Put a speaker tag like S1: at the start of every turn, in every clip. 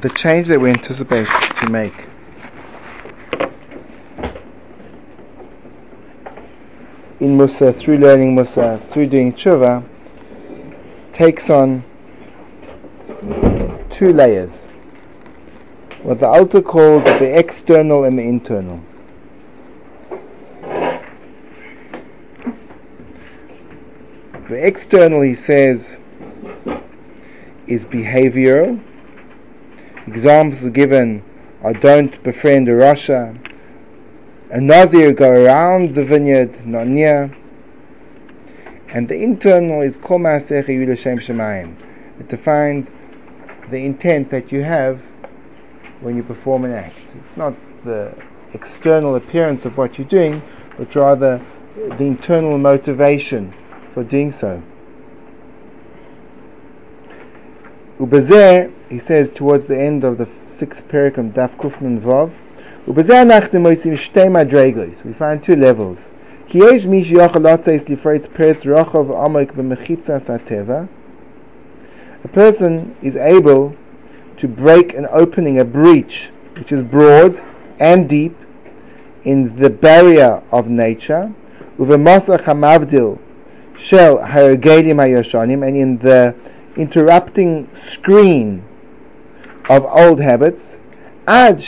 S1: the change that we anticipate to make in Mussar, through learning Mussar, through doing tshuva, takes on two layers. What the Alter calls the external and the internal. The external, he says, is behavioral. Examples given are don't befriend a rasha, a Nazir go around the vineyard, not near. And the internal is Kol Ma'aseh Shem Shemayim. It defines the intent that you have when you perform an act. It's not the external appearance of what you're doing, but rather the internal motivation for doing so he says towards the end of the sixth perikum, Daf Kufnun Vav, we find two levels. A person is able to break an opening, a breach, which is broad and deep in the barrier of nature, and in the interrupting screen of old habits, that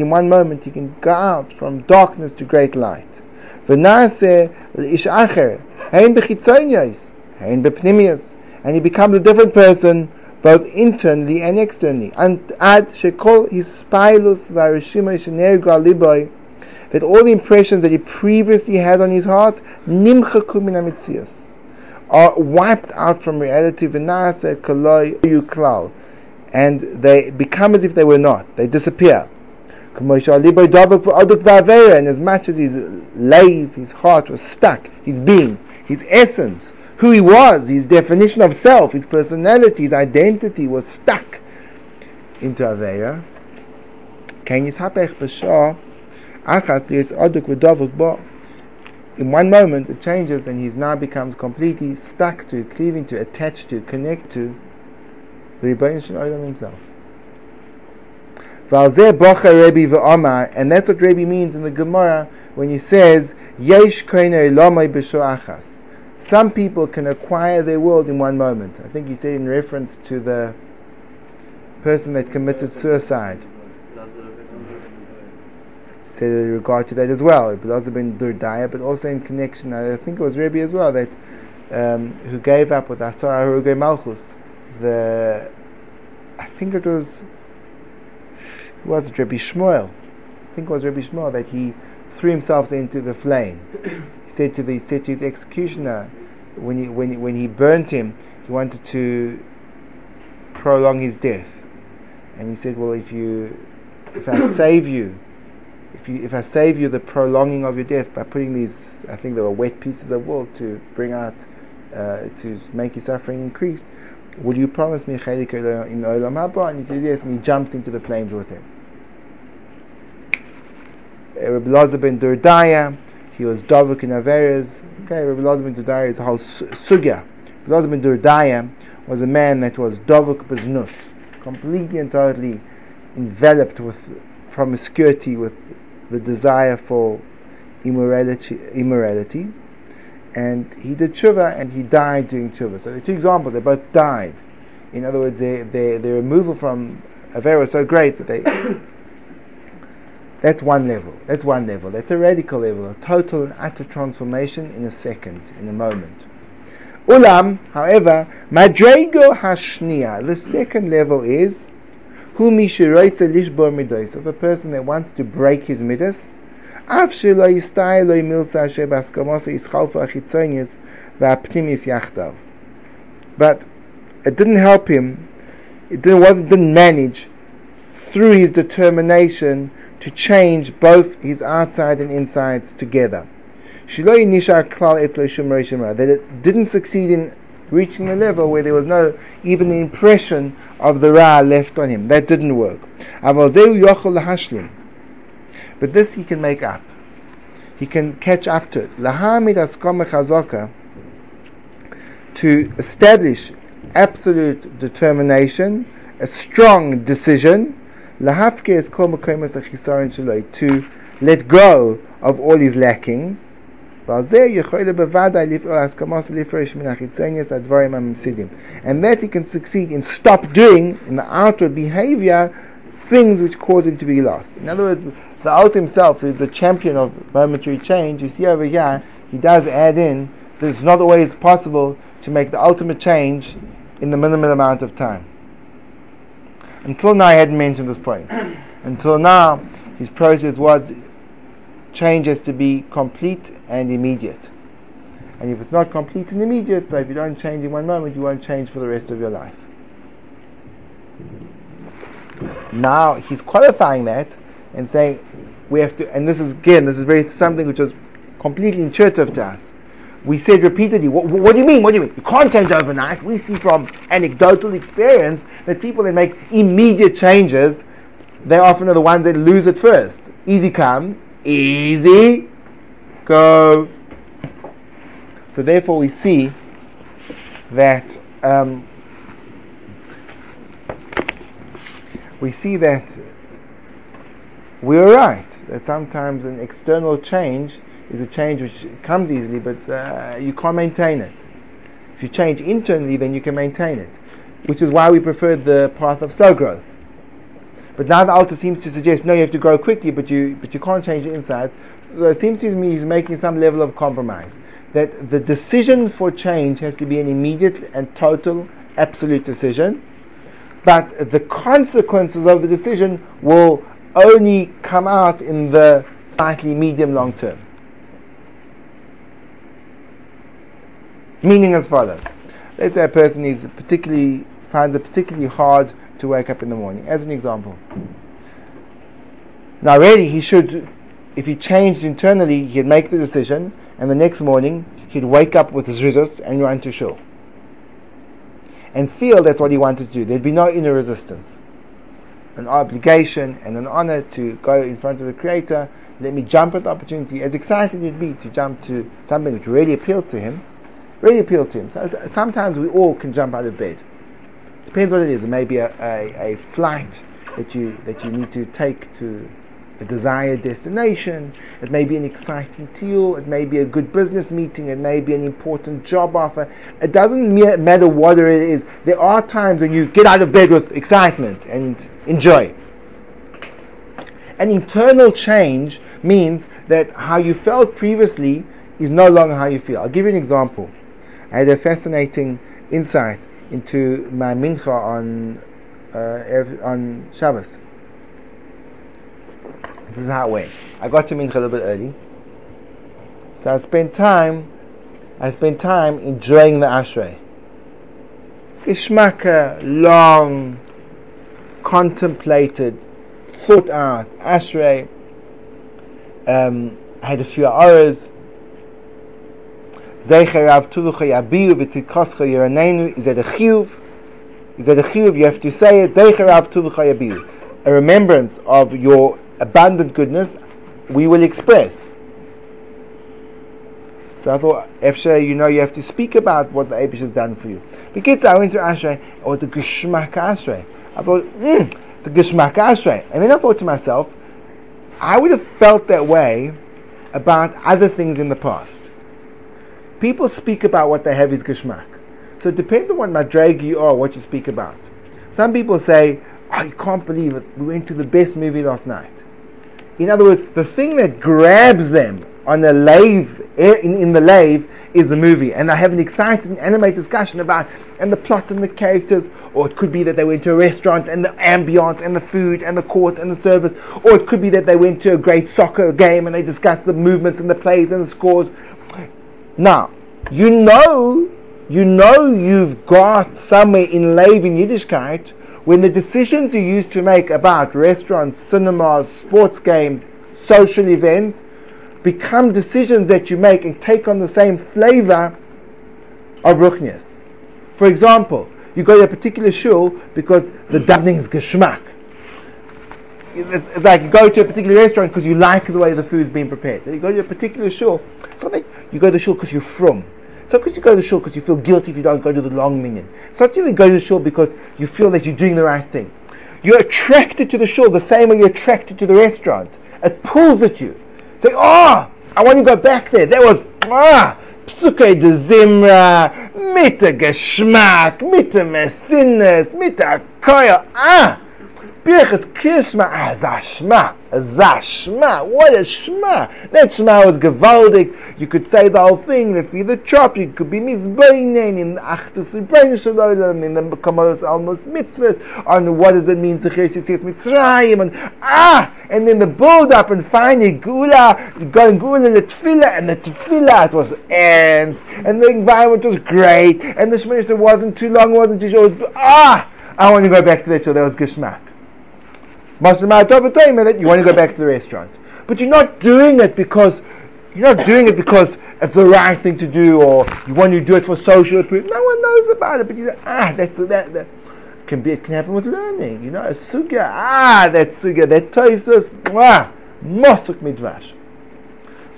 S1: in one moment he can go out from darkness to great light. And he becomes a different person both internally and externally. And that all the impressions that he previously had on his heart nimchaku min are wiped out from reality and they become as if they were not. They disappear. And as much as his life, his heart was stuck, his being, his essence, who he was, his definition of self, his personality, his identity was stuck into Aveya. In one moment it changes and he now becomes completely stuck to, cleaving to, attached to, connect to the Rebbeinu Shalom himself. And that's what Rebbe means in the Gemara when he says, Yesh achas. Some people can acquire their world in one moment. I think he said in reference to the person that committed suicide. Said in regard to that as well. It ben Durdaya, but also in connection, I think it was Rebbe as well, that um, who gave up with Asar Haruge Malchus the I think it was it was Rabbi Shmuel. I think it was Rabbi Shmuel that he threw himself into the flame. he said to the he said to his executioner when he when he, when he burnt him, he wanted to prolong his death, and he said, "Well, if you if I save you." If, you, if I save you the prolonging of your death by putting these, I think they were wet pieces of wool to bring out, uh, to make your suffering increased, will you promise me in Olam Haba? And he says yes, and he jumps into the flames with him. Uh, Rabbi Lazar ben Durdaya, he was Davuk in Averes. Okay, Rabbi Lazar ben Durdaya is a whole sugya. Rabbi Lazar ben Durdaya was a man that was Davuk Beznus, completely and totally enveloped with promiscuity, with the desire for immorality. immorality and he did tshuva and he died doing tshuva. So the two examples, they both died. In other words, their their their removal from Avera was so great that they. that's one level. That's one level. That's a radical level, a total and utter transformation in a second, in a moment. Ulam, however, madrego hashnia. The second level is who a lishbor midoisav, a person that wants to break his midas. Av shelo yistai lo yimilsa asher baskamosa yischalfa. But it didn't help him. It didn't, wasn't, didn't manage through his determination to change both his outside and insides together. That it didn't succeed in reaching the level where there was no even the impression of the Ra left on him. That didn't work. But this he can make up. He can catch up to it. To establish absolute determination a strong decision to let go of all his lackings. And that he can succeed in stop doing in the outward behavior things which cause him to be lost. In other words, the Alt himself is a champion of momentary change. You see over here, he does add in that it's not always possible to make the ultimate change in the minimal amount of time. Until now, I hadn't mentioned this point. Until now, his process was change has to be complete and immediate. And if it's not complete and immediate, so if you don't change in one moment, you won't change for the rest of your life. Now he's qualifying that and saying we have to, and this is again, this is very something which was completely intuitive to us. We said repeatedly, what, what, do you mean? What do you mean? You can't change overnight. We see from anecdotal experience that people that make immediate changes, they often are the ones that lose it first. Easy come, easy go. So therefore, we see that um, we see that we're right that sometimes an external change is a change which comes easily, but uh, you can't maintain it. If you change internally, then you can maintain it, which is why we prefer the path of slow growth. But now the Alter seems to suggest no, you have to grow quickly, but you but you can't change the inside. So it seems to me he's making some level of compromise. That the decision for change has to be an immediate and total, absolute decision, but the consequences of the decision will only come out in the slightly medium long term. Meaning as follows. Let's say a person is particularly finds it particularly hard to wake up in the morning, as an example. Now, really, he should, if he changed internally, he'd make the decision, and the next morning he'd wake up with his rizos and run to shul. And feel that's what he wanted to do. There'd be no inner resistance. An obligation and an honor to go in front of the Creator. Let me jump at the opportunity, as excited as it'd be to jump to something which really appealed to him. Really appealed to him. So sometimes we all can jump out of bed depends what it is. It may be a, a, a flight that you that you need to take to a desired destination. It may be an exciting deal. It may be a good business meeting. It may be an important job offer. It doesn't matter what it is. There are times when you get out of bed with excitement and enjoy. An internal change means that how you felt previously is no longer how you feel. I'll give you an example. I had a fascinating insight into my mincha on uh, on Shabbos. This is how it went. I got to mincha a little bit early, so I spent time. I spent time enjoying the ashrei. Geschmacka, long, contemplated, thought out ashrei. Um, I had a few hours Zeicher Rav Tuvucha Yabiu v'titkoscha Yeranenu. Is that a chiyuv? Is that a chiyuv? You have to say it. Zeicher Rav Tuvucha Yabiu. A remembrance of your abundant goodness we will express. So I thought, Efshe, you know, you have to speak about what the Abish has done for you. Because I went through Ashrei, oh, it's a Gishmak Ashrei. I thought, hmm, it's a Gishmak Ashrei. And then I thought to myself, I would have felt that way about other things in the past people speak about what they have is geschmack. So it depends on what madreg you are, what you speak about. Some people say, oh, you can't believe it, we went to the best movie last night. In other words, the thing that grabs them on the lave, eh, in, in the lave, is the movie. And they have an exciting animated discussion about and the plot and the characters. Or it could be that they went to a restaurant and the ambiance and the food and the course and the service. Or it could be that they went to a great soccer game and they discussed the movements and the plays and the scores. Now, you know, you know you've got somewhere in Levin Yiddishkeit when the decisions you used to make about restaurants, cinemas, sports games, social events become decisions that you make and take on the same flavor of Ruchnias. For example, you go to a particular shul because the is geschmack. It's, it's, like you go to a particular restaurant because you like the way the food's been prepared. So you go to a particular shul, so you go to the shul because you're from. So because you go to the shul because you feel guilty if you don't go to the long minyan. It's not really go to the shul because you feel that you're doing the right thing. You're attracted to the shul the same way you're attracted to the restaurant. It pulls at you. Say, oh, I want to go back there. That was, ah, Psuke de Zimra, mit der Geschmack, mit der Messinnes, mit Koya, ah, Birchas Kirschma, ah, Zashma, Zashma, what a Shma. That Shma was gewaldig. You could say the whole thing, if you're the chop, you could be mizbeinen in Achtus Rebbein Shalom, in the Kamalos Almos Mitzvahs, on what does it mean to Chesed Yitzias Mitzrayim, and ah, and then the build up, and finally Gula, going Gula the Tefillah, and the Tefillah, it was ants, and the environment was great, and the Sheminish wasn't too long, wasn't too short, ah, I want to go back to that show, that was Geshmak that you want to go back to the restaurant. But you're not doing it because you're not doing it because it's the right thing to do or you want to do it for social approval. No one knows about it, but you say, ah, that's that, that can be it can happen with learning. You know, a sugya, ah, that sugya, that toisus, ah, mosuk midrash.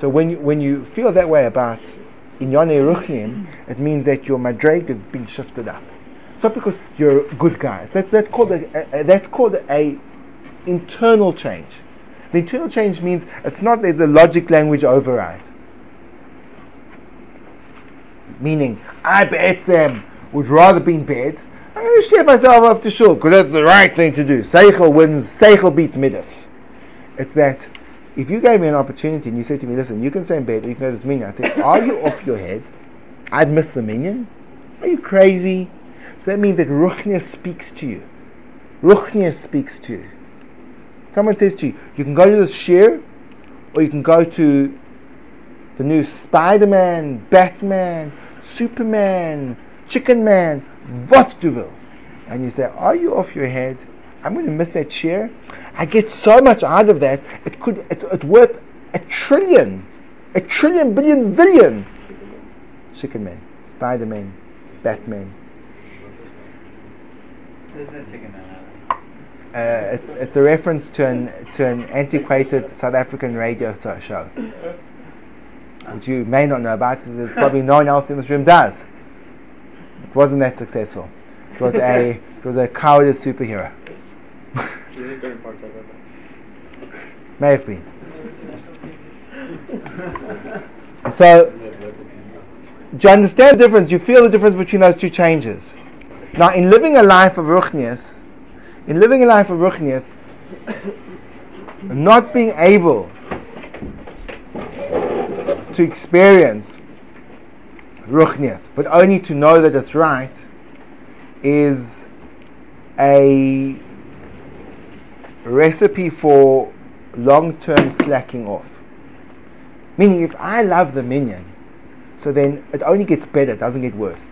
S1: So when you when you feel that way about inyane it means that your madreg is being shifted up. It's not because you're a good guy. That's that's called a, a that's called a internal change. The internal change means it's not there's a logic language override. Meaning, I be'etzem would rather be in bed. I'm going to share myself up to shul because that's the right thing to do. Seichel wins, Seichel beats Midas. It's that if you gave me an opportunity and you said to me, listen, you can stay in bed or you can go to this minyan, I'd say, are you off your head? I'd miss the minyan. Are you crazy? So that means that Ruchnia speaks to you. Ruchnia speaks to you. Someone says to you, you can go to this share, or you can go to the new Spider Man, Batman, Superman, Chicken Man, what? And you say, Are you off your head? I'm going to miss that share. I get so much out of that. It could, it, it's worth a trillion, a trillion, billion, zillion. Chicken Man, Spider Man, Batman. Chicken Man? Uh, it's, it's a reference to an, to an antiquated South African radio show, which you may not know about. There's probably no one else in this room does. It wasn't that successful. It was a it was a cowardice superhero. may have been. So, do you understand the difference? You feel the difference between those two changes. Now, in living a life of ruchnias, in living a life of ruchnias, not being able to experience ruchnias, but only to know that it's right, is a recipe for long-term slacking off. Meaning, if I love the minion, so then it only gets better, it doesn't get worse.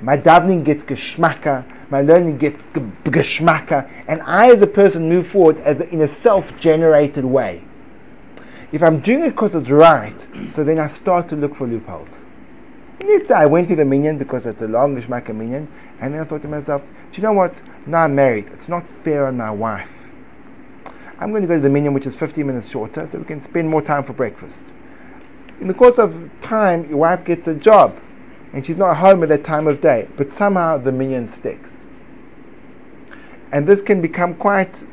S1: My davening gets geschmacka, my learning gets geschmacka, and I as a person move forward as in a self-generated way. If I'm doing it because it's right, so then I start to look for loopholes. Let's say I went to the minyan because it's a long geschmacka minyan, and then I thought to myself, do you know what? Now I'm married. It's not fair on my wife. I'm going to go to the minyan, which is 15 minutes shorter, so we can spend more time for breakfast. In the course of time, your wife gets a job, and she's not home at that time of day, but somehow the minion sticks. And this can become quite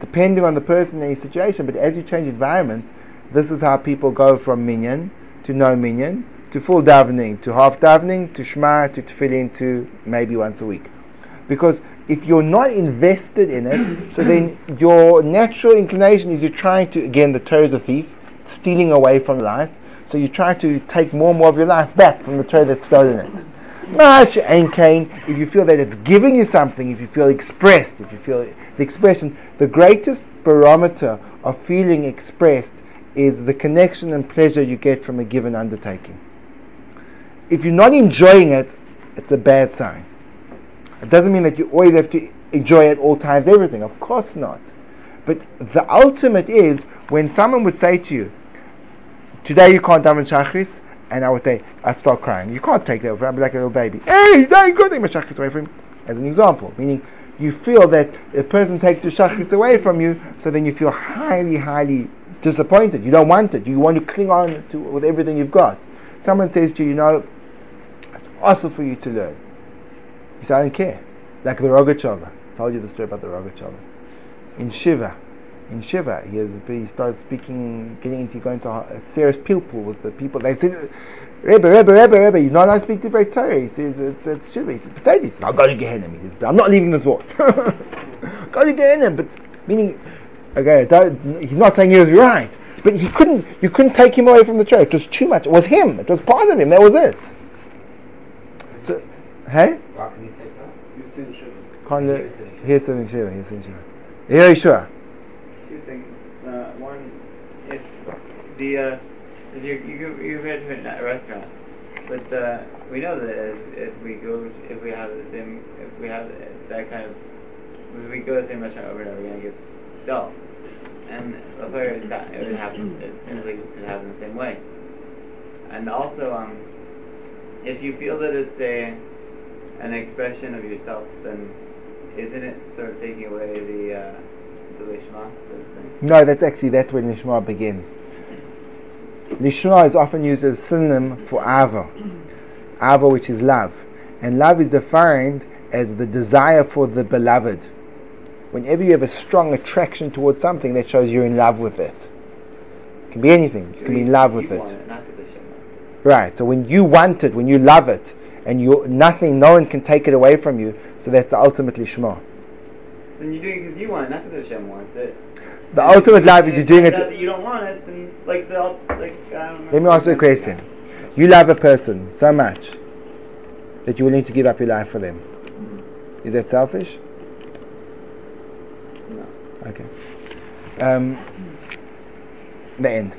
S1: depending on the person and the situation, but as you change environments, this is how people go from minion to no minion to full davening, to half davening, to shema, to tefillin, to maybe once a week. Because if you're not invested in it, so then your natural inclination is you're trying to, again, the is a thief, stealing away from life. So you try to take more and more of your life back from the Torah that's stolen it. Mash and Cain, if you feel that it's giving you something, if you feel expressed, if you feel the expression, the greatest barometer of feeling expressed is the connection and pleasure you get from a given undertaking. If you're not enjoying it, it's a bad sign. It doesn't mean that you always have to enjoy at all times everything. Of course not. But the ultimate is when someone would say to you, Today you can't daven shachris, and I would say, I'd start crying. You can't take that away. I'd be like a little baby. Hey, don't go take my shachris away from him. As an example, meaning you feel that a person takes your shachris away from you, so then you feel highly, highly disappointed. You don't want it. You want to cling on to with everything you've got. someone says to you, you know, it's awesome for you to learn. You say, I don't care. Like the Rogatchover. I told you the story about the Rogatchover. In Shiva, in Shiva, he has he started speaking, getting into going to a serious pupil with the people. They said, Rebbe, Rebbe, Rebbe, Rebbe, you're not allowed to speak to Torah. He says, it's, it's Shiva. He says, Mercedes, I'll go to Gehenna. He says, I'm not leaving this world. go to Gehenna. But, meaning, okay, he's not saying he was right. But he couldn't, you couldn't take him away from the Torah. It was too much. It was him. It was part of him. That was it. So, hey? can you take that? You in Shiva. Here's in Shiva. Yeah, sure.
S2: Two things. Uh, one, if the uh, if you you you go to a restaurant, but uh, we know that if, if we go if we have the same if we have that kind of if we go to the same restaurant over and over again, it gets dull. And the player it would happen. It seems like it happens the same way. And also, um, if you feel that it's a an expression of yourself, then isn't it sort of taking away the uh, the lishma sort of thing?
S1: No, that's actually that's where lishma begins. Lishma is often used as a synonym for ava, ava which is love, and love is defined as the desire for the beloved. Whenever you have a strong attraction towards something, that shows you're in love with it. It can be anything. You can be in love with it.
S2: it
S1: right. So when you want it, when you love it, and you nothing, no one can take it away from you. So that's ultimately Shema.
S2: Then you're doing it because you want it, not because Hashem wants it.
S1: The and ultimate life is you're doing
S2: it. You don't want it, then like the like. I don't know.
S1: Let me ask you a question. You love a person so much that you're willing to give up your life for them. Mm-hmm. Is that selfish?
S2: No.
S1: Okay. Um, the end.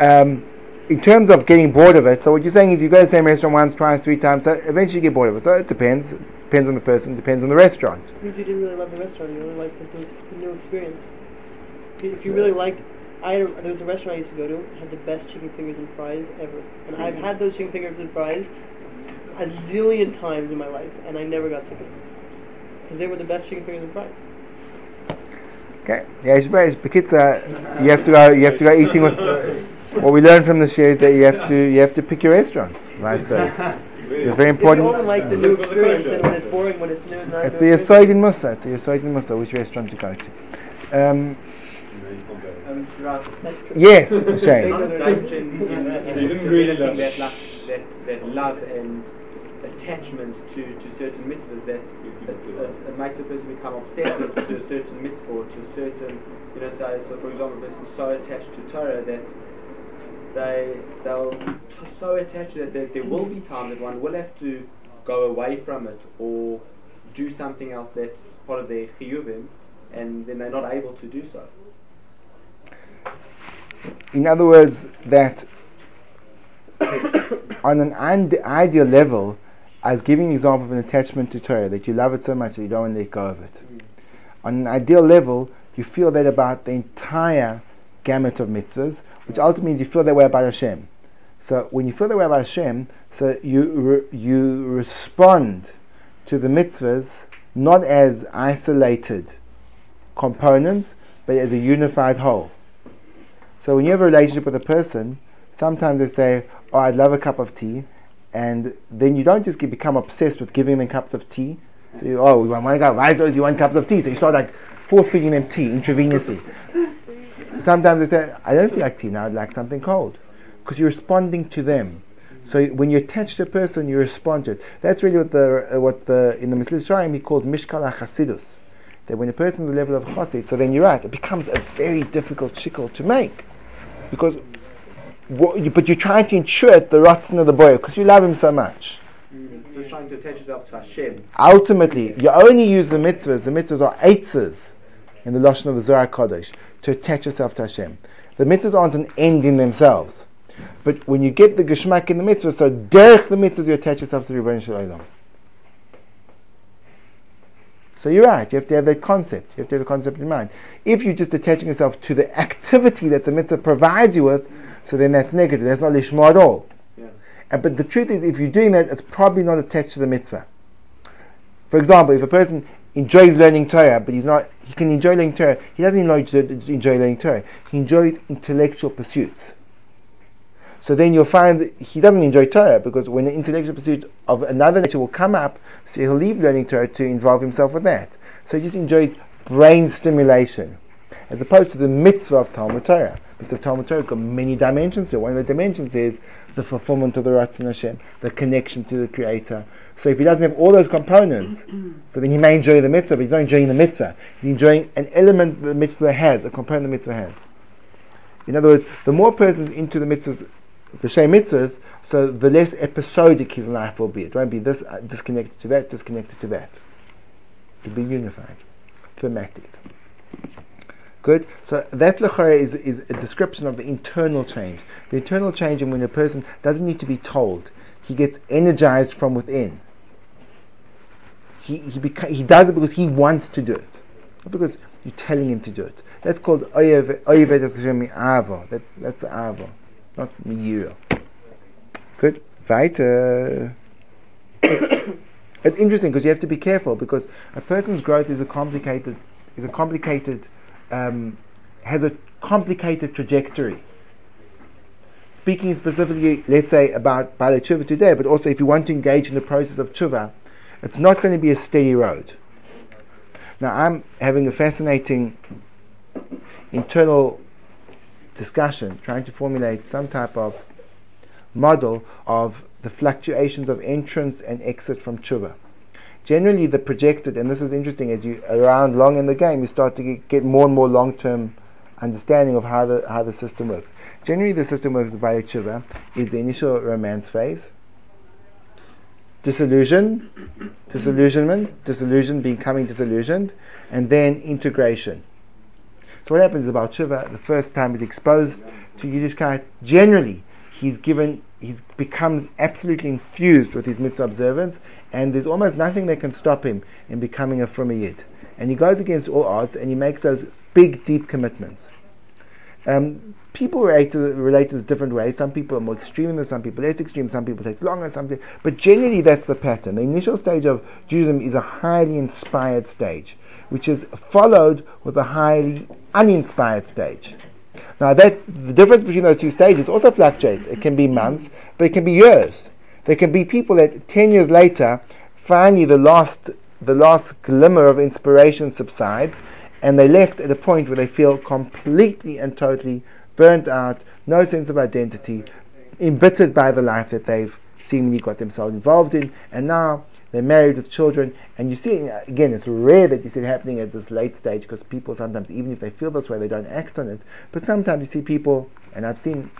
S1: Um, in terms of getting bored of it, so what you're saying is you go to the same restaurant once, twice, three times, so eventually you get bored of it. So it depends. Depends on the person, depends on the restaurant.
S3: If you didn't really love the restaurant, you really liked the, the new experience. If you really liked, I there was a restaurant I used to go to, had the best chicken fingers and fries ever. And I've had those chicken fingers and fries a zillion times in my life, and I never got sick of them. Because they were the best chicken fingers and fries.
S1: Okay. Yeah, it's Bekitza, uh, you have to go. You have to go eating with. what we learned from the share is that you have to you have to pick your restaurants, right? It's a very important.
S3: If you like the new experience, and when it's boring, when it's new, it's not
S1: It's a Yisoid in Mussar. It's a Yisoid in Mussar. Which restaurant to go to? Um, yes,
S4: Shane. So you didn't really love that, that, that love and attachment to, to certain mitzvahs that, that, that makes a person become obsessive to a certain mitzvah or to a certain, you know, so, so for example, a person is so attached to Torah that they they'll t- so attached that there will be times that one will have to go away from it or do something else that's part of their chiyuvim, and then they're not able to do so.
S1: In other words, that on an ideal level, as giving an example of an attachment to Torah, that you love it so much that you don't want to let go of it. Mm. On an ideal level, you feel that about the entire gamut of mitzvahs, which ultimately means you feel that way about Hashem. So when you feel that way about Hashem, so you re- you respond to the mitzvahs not as isolated components, but as a unified whole. So when you have a relationship with a person, sometimes they say, "Oh, I'd love a cup of tea," and then you don't just get, become obsessed with giving them cups of tea. So you, oh, we want one cup. Why is you want cups of tea? So you start like force feeding them tea intravenously sometimes they say, I don't feel like tea now, I'd like something cold. Because you're responding to them. So when you attach to a person, you respond to it. That's really what the uh, what the in the Mesillas Yesharim he calls mishkal chasidus. That when a person is the level of chassid, so then you're right, it becomes a very difficult shikol to make, because what, you, but you're trying to ensure the rotzen of the boy because you love him so much.
S4: Mm, so trying to attach yourself to Hashem.
S1: Ultimately, you only use the mitzvahs. The mitzvahs are eitzes in the lashon of the Zohar Kodesh to attach yourself to Hashem. The mitzvahs aren't an end in themselves. But when you get the geschmack in the mitzvah, so derech the mitzvahs, you attach yourself to the Rebbeinu Shalom. So you're right, you have to have that concept. You have to have the concept in mind. If you're just attaching yourself to the activity that the mitzvah provides you with, so then that's negative. That's not lishma at all. Yeah. And, but the truth is, if you're doing that, it's probably not attached to the mitzvah. For example, if a person enjoys learning Torah, but he's not, he can enjoy learning Torah. He doesn't enjoy, enjoy learning Torah. He enjoys intellectual pursuits. So then you'll find that he doesn't enjoy Torah because when the intellectual pursuit of another nature will come up, so he'll leave learning Torah to involve himself with that. So he just enjoys brain stimulation, as opposed to the mitzvah of Talmud Torah. The mitzvah of Talmud Torah has got many dimensions it. One of the dimensions is the fulfillment of the Ratzon Hashem, the connection to the Creator. So if he doesn't have all those components, so then he may enjoy the mitzvah, but he's not enjoying the mitzvah. He's enjoying an element the mitzvah has, a component the mitzvah has. In other words, the more persons into the mitzvahs, the Shem mitzvahs, so the less episodic his life will be. It won't be this uh, disconnected to that, disconnected to that. It'll be unified, thematic. Good. So that lechora is, is a description of the internal change. The internal change, and when a person doesn't need to be told, he gets energized from within. He he, beca- he does it because he wants to do it, not because you're telling him to do it. That's called oyev avo. That's that's avo, not miyuro. Good. Weiter. it's interesting because you have to be careful because a person's growth is a complicated is a complicated um, has a complicated trajectory. Speaking specifically, let's say about Baalei Tshuva today, but also if you want to engage in the process of Tshuva, it's not going to be a steady road. Now, I'm having a fascinating internal discussion, trying to formulate some type of model of the fluctuations of entrance and exit from Tshuva generally the projected, and this is interesting, as you around long in the game, you start to get, more and more long-term understanding of how the how the system works. Generally, the system works by tshuva is the initial romance phase, disillusion, disillusionment, disillusion, becoming disillusioned, and then integration. So what happens is about tshuva? The first time he's exposed to Yiddishkeit, generally he's given, he becomes absolutely infused with his mitzvah observance, and there's almost nothing that can stop him in becoming a Fruma Yid. And he goes against all odds and he makes those big, deep commitments. Um, people relate to, relate to this different ways. Some people are more extreme than some people less extreme. Some people take longer. Some, people, but generally, that's the pattern. The initial stage of Judaism is a highly inspired stage, which is followed with a highly uninspired stage. Now, that the difference between those two stages also fluctuates. It can be months, but it can be years. There can be people that 10 years later, finally the last, the last glimmer of inspiration subsides, and they left at a point where they feel completely and totally burnt out, no sense of identity, embittered by the life that they've seemingly got themselves involved in, and now they're married with children, and you see again, it's rare that you see it happening at this late stage because people sometimes, even if they feel this way, they don't act on it. But sometimes you see people, and I've seen,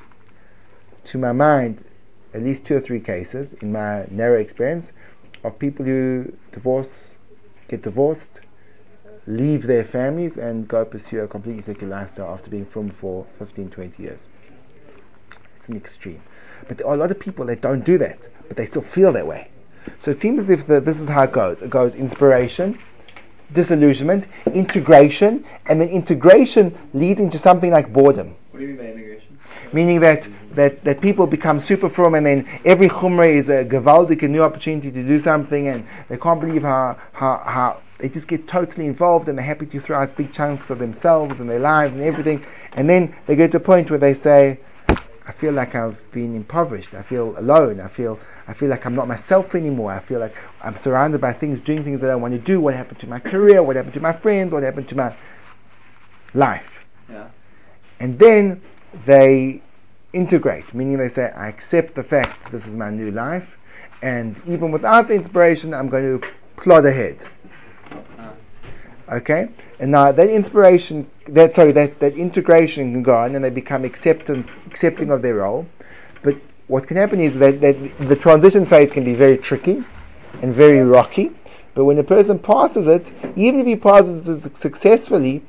S1: to my mind, at least two or three cases in my narrow experience of people who divorce, get divorced, leave their families and go pursue a completely secular lifestyle after being from for 15, 20 years. It's an extreme. But there are a lot of people that don't do that, but they still feel that way. So it seems as if the, this is how it goes. It goes inspiration, disillusionment, integration, and then integration leads into something like boredom.
S2: What do you mean by integration?
S1: Meaning that that, that people become super from and then every chumrah is a gavaldik, a new opportunity to do something and they can't believe how, how, how they just get totally involved and they're happy to throw out big chunks of themselves and their lives and everything. And then they get to a point where they say I feel like I've been impoverished. I feel alone. I feel I feel like I'm not myself anymore. I feel like I'm surrounded by things doing things that I want to do. What happened to my career? What happened to my friends? What happened to my life?
S2: Yeah.
S1: and then they integrate, meaning they say, I accept the fact that this is my new life, and even without the inspiration, I'm going to plod ahead. Okay? And now that inspiration, that sorry, that, that integration can go on and they become acceptance, accepting of their role. But what can happen is that, that the transition phase can be very tricky and very rocky. But when a person passes it, even if he passes it successfully,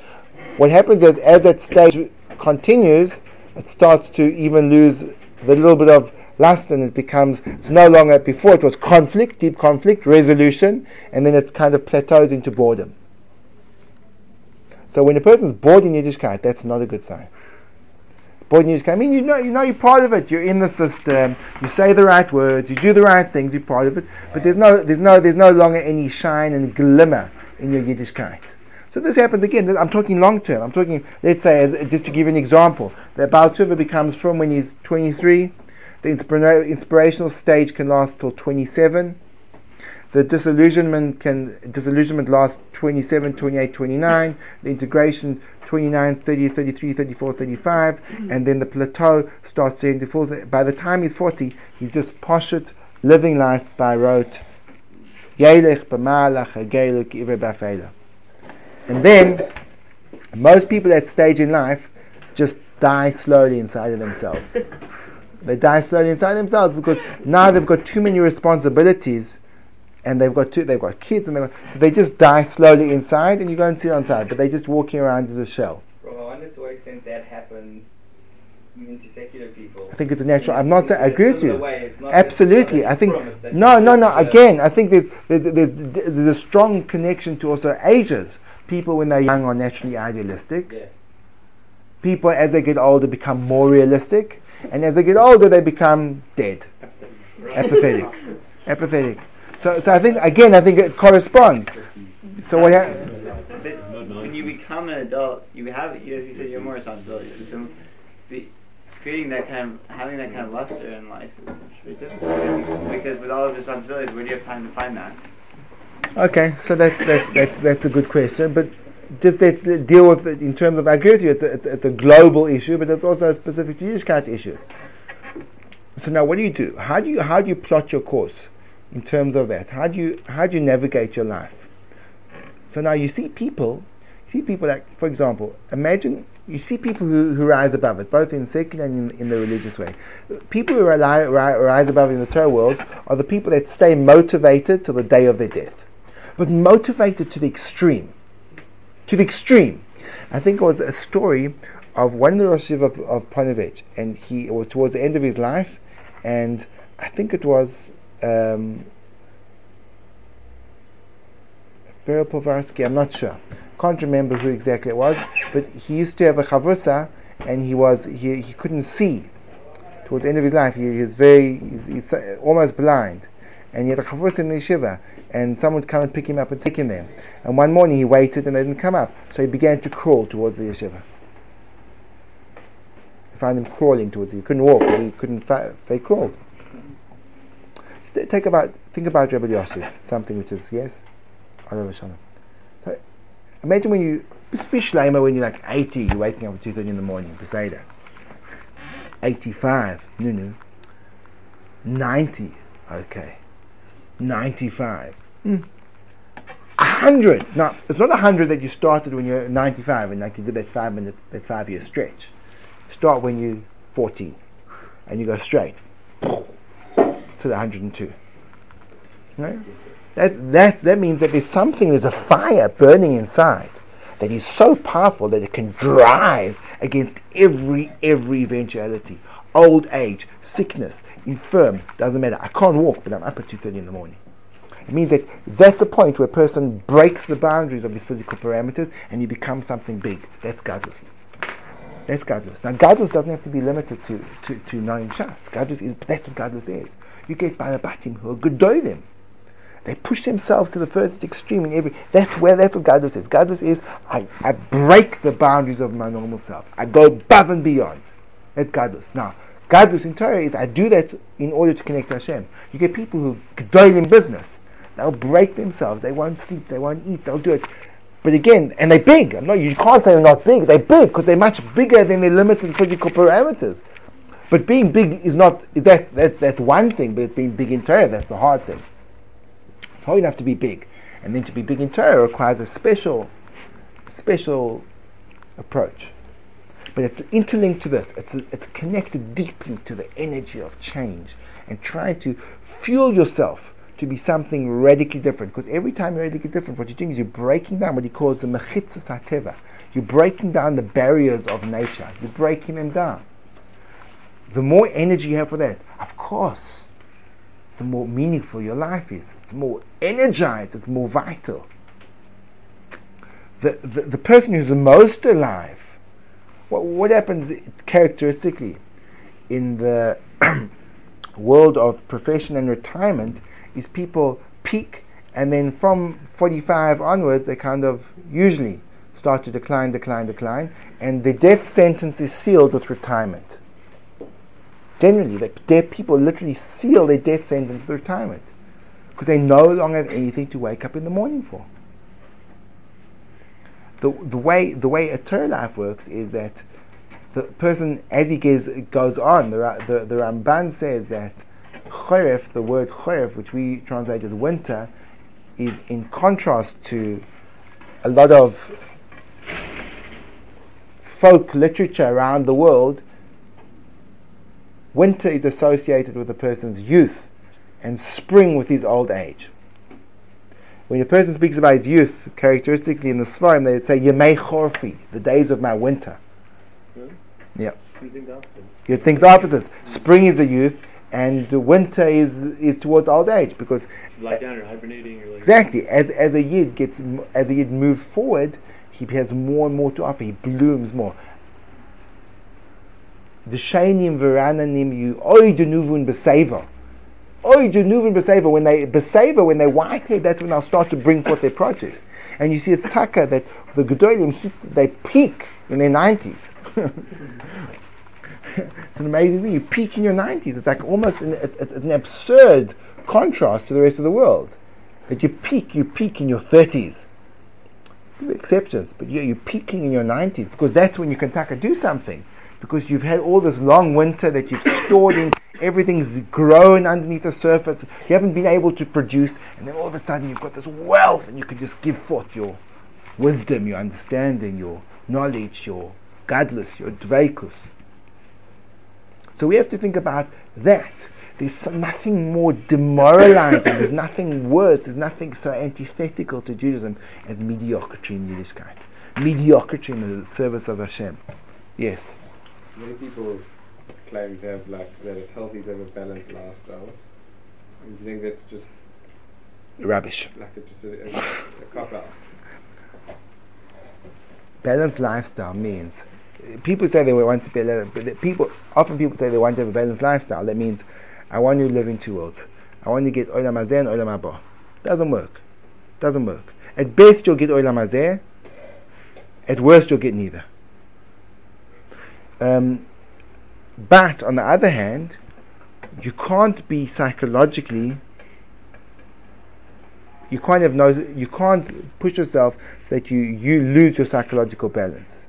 S1: what happens is as that stage continues, it starts to even lose the little bit of lust and it becomes it's no longer before it was conflict deep conflict resolution and then it kind of plateaus into boredom so when a person's bored in Yiddishkeit that's not a good sign. Bored in Yiddishkeit I mean you know you know you're part of it. You're in the system. You say the right words. You do the right things. You're part of it. But there's no there's no there's no longer any shine and glimmer in your Yiddishkeit so this happens again. I'm talking long term. I'm talking, let's say, as, just to give an example, that Baal Tshuva becomes from when he's 23, The inspira- inspirational stage can last till 27. The disillusionment can disillusionment lasts 27, 28, 29. The integration 29, 30, 33, 34, 35, and then the plateau starts to fall. By the time he's 40, he's just poshet, living life by rote. And then most people at stage in life just die slowly inside of themselves. they die slowly inside themselves because now they've got too many responsibilities and they've got two, they've got kids, and got, so they just die slowly inside, and you go and see outside, but they're just walking around as a shell.
S2: Bro, I wonder to what extent that happens even to secular people.
S1: I think it's a natural. I'm not saying I agree with you.
S2: Way,
S1: Absolutely, I think no, no, no. Again, I think there's, there's there's there's a strong connection to also ages. People when they're young are naturally idealistic.
S2: Yeah.
S1: People as they get older become more realistic, and as they get older they become dead, apathetic, apathetic. So, so I think again, I think it corresponds. So what? Ha-
S2: when you become an adult, you have, as you said, you're more responsibility. So, be, creating that kind of, having that kind of luster in life is very difficult because with all of the responsibilities, where do you have time to find that?
S1: Okay, so that's that's that's, that's a good question, but just let's deal with it in terms of. I agree with you. It's a, it's, it's a global issue, but it's also a specific to Yiddishkeit issue. So now, what do you do? How do you how do you plot your course? In terms of that? How do you how do you navigate your life? So now you see people, you see people like, for example, imagine you see people who, who rise above it, both in secular and in, in the religious way. People who rise, rise above in the Torah world are the people that stay motivated till the day of their death, but motivated to the extreme, to the extreme. I think it was a story of one of the Rosh of, of and he it was towards the end of his life, and I think it was um, Povarsky, I'm not sure. Can't remember who exactly it was, but he used to have a chavrusa, and he was he, he couldn't see. Towards the end of his life, he, was very he's, he's almost blind, and he had a chavrusa in the yeshiva, and someone would come and pick him up and take him there. And one morning he waited, and they didn't come up, so he began to crawl towards the yeshiva. He found him crawling towards. He couldn't walk, he couldn't. Fa- so he crawled take about think about Rebbe Yosef, something which is yes, so imagine when you especially when you're like 80, you're waking up at 2:30 in the morning, Beseda. 85, no no. 90, okay. 95. Mm. 100. Now, it's not 100 that you started when you're 95 and like you did that five minutes, that five year stretch. Start when you're 14 and you go straight to the 102. Right? That, that, that means that there's something, there's a fire burning inside that is so powerful that it can drive against every, every eventuality. Old age, sickness, infirm, doesn't matter. I can't walk, but I'm up at 2.30 in the morning. It means that that's the point where a person breaks the boundaries of his physical parameters and he becomes something big. That's gadlus. That's gadlus. Now, gadlus doesn't have to be limited to, to, to knowing Shas. Gadlus is, that's what gadlus is. You get by the batim who are gedolim. They push themselves to the first extreme in every. That's where that's what Gadlus is. Gadlus is I, I break the boundaries of my normal self. I go above and beyond. That's Gadlus. Now, Gadlus in Torah is I do that in order to connect to Hashem. You get people who gedolim in business. They'll break themselves. They won't sleep. They won't eat. They'll do it. But again, and they're big. I'm not, you can't say they're not big. They're big because they're much bigger than their limited physical parameters. But being big is not, that, that, that's one thing, but being big in Torah, that's the hard thing. It's hard enough to be big. And then to be big in Torah requires a special, special approach. But it's interlinked to this. It's, it's connected deeply to the energy of change and trying to fuel yourself to be something radically different. Because every time you're radically different, what you're doing is you're breaking down what he calls the mechitzas hateva. You're breaking down the barriers of nature. You're breaking them down the more energy you have for that, of course, the more meaningful your life is. It's more energized, it's more vital. The, the, the person who's the most alive, what, what happens characteristically in the world of profession and retirement is people peak and then from 45 onwards they kind of usually start to decline, decline, decline, and the death sentence is sealed with retirement Generally, that dead people literally seal their death sentence to retirement because they no longer have anything to wake up in the morning for. The, the way the way a Torah life works is that the person, as he goes, goes on, the, the, the Ramban says that choref, the word choref, which we translate as winter, is in contrast to a lot of folk literature around the world. Winter is associated with a person's youth, and spring with his old age. When a person speaks about his youth, characteristically in the Svarim, they say Yemei Chorfi, the days of my winter. Yeah.
S5: You think the opposite.
S1: You'd think the opposite. Spring is the youth, and winter is is towards old age because
S5: Lie down, you're hibernating, you're like.
S1: exactly as as a yid gets as a yid moves forward, he has more and more to offer. He blooms more. The shainim verananim you oy denuvun beseva. Oy denuvun beseva when they beseva when they whitehead, that's when they'll start to bring forth their produce. And you see it's taka that the gedolim they peak in their nineties. it's an amazing thing. You peak in your 90s. It's like almost an, it's, it's an absurd contrast to the rest of the world. That you peak, you peak in your 30s. Exceptions, but you're, you're peaking in your 90s because that's when you can taka do something. Because you've had all this long winter that you've stored in, everything's grown underneath the surface. You haven't been able to produce, and then all of a sudden you've got this wealth, and you can just give forth your wisdom, your understanding, your knowledge, your gadlus, your dveikus. So we have to think about that. There's nothing more demoralizing, there's nothing worse, there's nothing so antithetical to Judaism as mediocrity in Yiddishkeit. Mediocrity in the service of Hashem. Yes.
S6: Many people claim to have like that it's healthy to have a balanced lifestyle. And do you think that's just
S1: Rubbish.
S6: like a, just a, a, a cop out?
S1: Balanced lifestyle means people say they want to be a but people often people say they want to have a balanced lifestyle. That means I want to live in two worlds. I want to get olam hazeh and olam haba. Doesn't work. Doesn't work. At best you'll get olam hazeh. At worst you'll get neither. Um, but on the other hand, you can't be psychologically. You can't have no. You can't push yourself so that you you lose your psychological balance.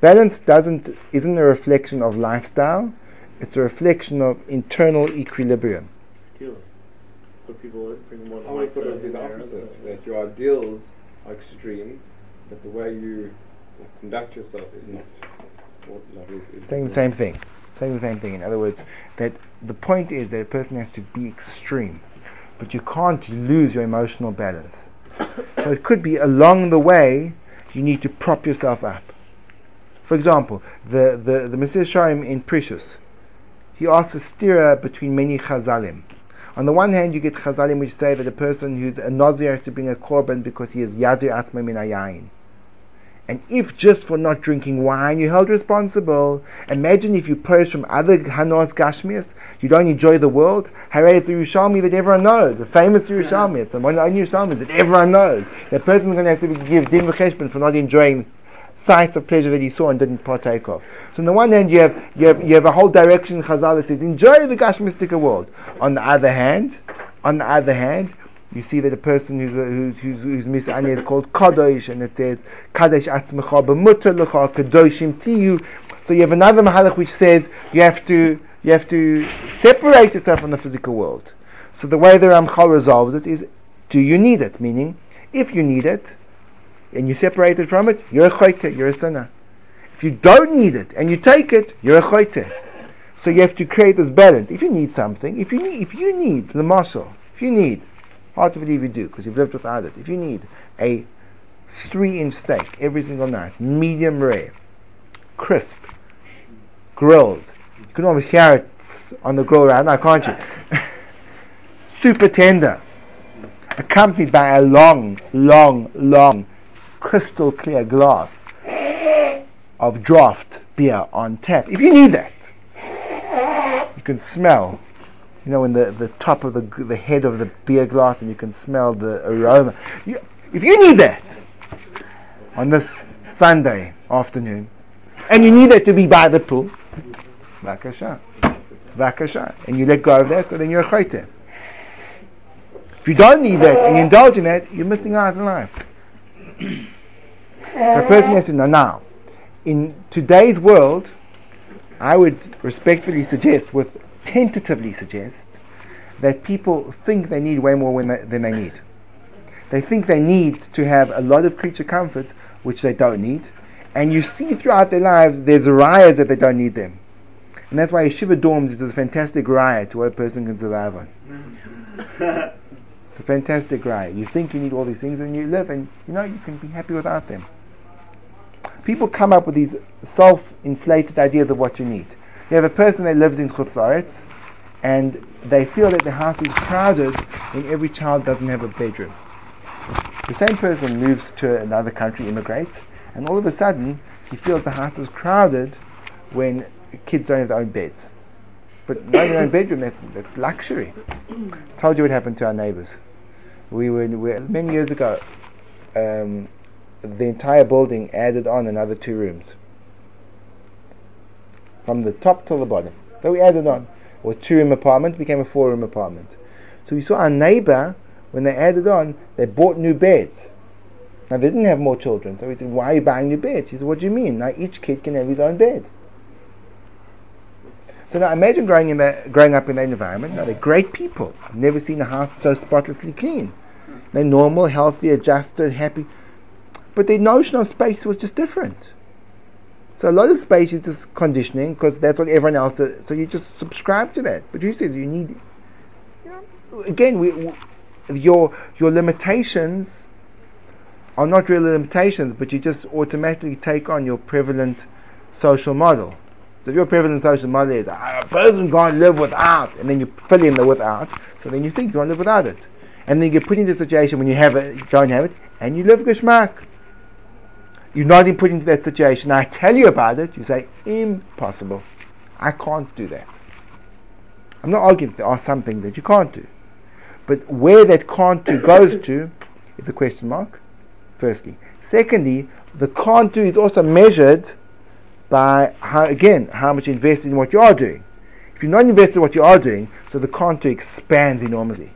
S1: Balance doesn't isn't a reflection of lifestyle; it's a reflection of internal equilibrium.
S5: Tequila. But people bring more
S6: I would sort of do the opposite. That your ideals are extreme, but the way you conduct yourself is not
S1: Saying the same thing. Saying the same thing. In other words, that the point is that a person has to be extreme, but you can't lose your emotional balance. So it could be along the way you need to prop yourself up. For example, the the the Mesilas Yesharim in Perishus, he asks a stira between many chazalim. On the one hand, you get chazalim which say that a person who's a nazir has to bring a korban because he is yazir atzma min hayayin. And if just for not drinking wine you're held responsible, imagine if you purge from other Hanos Gashmias, you don't enjoy the world. Hooray, it's a Yerushalmi that everyone knows, a famous Yerushalmi. It's the one the only Yerushalmis that everyone knows. That person's going to have to give din v'cheshbon for not enjoying sights of pleasure that he saw and didn't partake of. So on the one hand, you have you have you have a whole direction in Chazal that says enjoy the Gashmistic world. On the other hand, on the other hand, you see that a person uh, who's who's who's, who's misanya is called kadosh, and it says kadosh atzmecha b'mutar lecha kadoshim tiyu. So you have another mahalach which says you have to you have to separate yourself from the physical world. So the way the Ramchal resolves it is, do you need it? Meaning, if you need it, and you separate it from it, you're a choite, you're a sinner. If you don't need it and you take it, you're a choite. So you have to create this balance. If you need something, if you need, if you need the marshal, if you need, hard to believe you do because you've lived without it. If you need a three-inch steak every single night, medium rare, crisp, grilled, you can almost hear it on the grill right now, can't you? Super tender, accompanied by a long, long, long, crystal clear glass of draft beer on tap. If you need that, you can smell. You know, in the, the top of the the head of the beer glass, and you can smell the aroma. You, if you need that on this Sunday afternoon, and you need it to be by the pool, Vakasha. Vakasha. And you let go of that, so then you're a chayte. If you don't need that and you indulge in that, you're missing out in life. so a person has to know now. In today's world, I would respectfully suggest, with tentatively suggest, that people think they need way more they, than they need. They think they need to have a lot of creature comforts, which they don't need. And you see throughout their lives, there's rayas that they don't need them. And that's why Yeshiva dorms is a fantastic raya to what a person can survive on. it's a fantastic raya. You think you need all these things and you live and you know you can be happy without them. People come up with these self-inflated ideas of what you need. You have a person that lives in Chutz and they feel that the house is crowded when every child doesn't have a bedroom. The same person moves to another country, immigrates, and all of a sudden he feels the house is crowded when kids don't have their own beds. But not their own bedroom, that's, that's luxury. Told you what happened to our neighbors. We were, we, many years ago, um, the entire building added on another two rooms. From the top to the bottom. So we added on. It was two room apartment, became a four room apartment. So we saw our neighbor, when they added on, they bought new beds. Now they didn't have more children, so we said, Why are you buying new beds? He said, What do you mean? Now each kid can have his own bed. So now imagine growing in that, growing up in that environment. Now they're great people. I've never seen a house so spotlessly clean. They're normal, healthy, adjusted, happy. But their notion of space was just different. So a lot of space is just conditioning because that's what everyone else. Does. So you just subscribe to that. But who says you need? You know, again, we, we, your your limitations are not really limitations, but you just automatically take on your prevalent social model. So if your prevalent social model is ah, a person can't live without, and then you fill in the without, so then you think you can't live without it, and then you get put into a situation when you have it, you don't have it, and you live geschmack you're not even put into that situation. I tell you about it, you say, impossible. I can't do that. I'm not arguing that there are some things that you can't do. But where that can't do goes to is a question mark, firstly. Secondly, the can't do is also measured by, how, again, how much invested in what you are doing. If you're not invested in what you are doing, so the can't do expands enormously.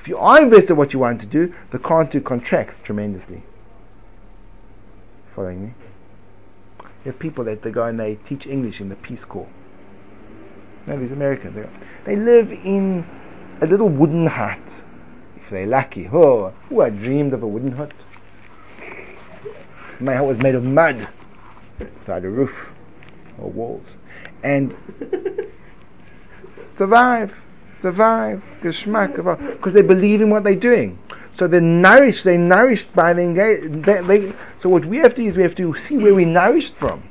S1: If you are invested in what you want to do, the can't do contracts tremendously. Following me? You have people that they go and they teach English in the Peace Corps. No, these Americans. They live in a little wooden hut. If they're lucky. Oh, who I dreamed of a wooden hut. My hut was made of mud without a roof or walls. And survive, survive, geschmack, because they believe in what they're doing. So they're nourished, they're nourished by the engage. They, they, so what we have to do is we have to see where we're nourished from.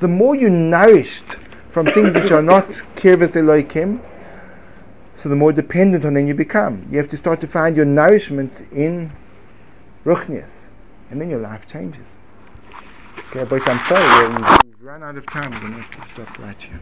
S1: The more you're nourished from things which are not kirvas Elohim, so the more dependent on them you become. You have to start to find your nourishment in ruchnias, and then your life changes. Okay, but I'm sorry, we've run out of time. We're going to have to stop right here.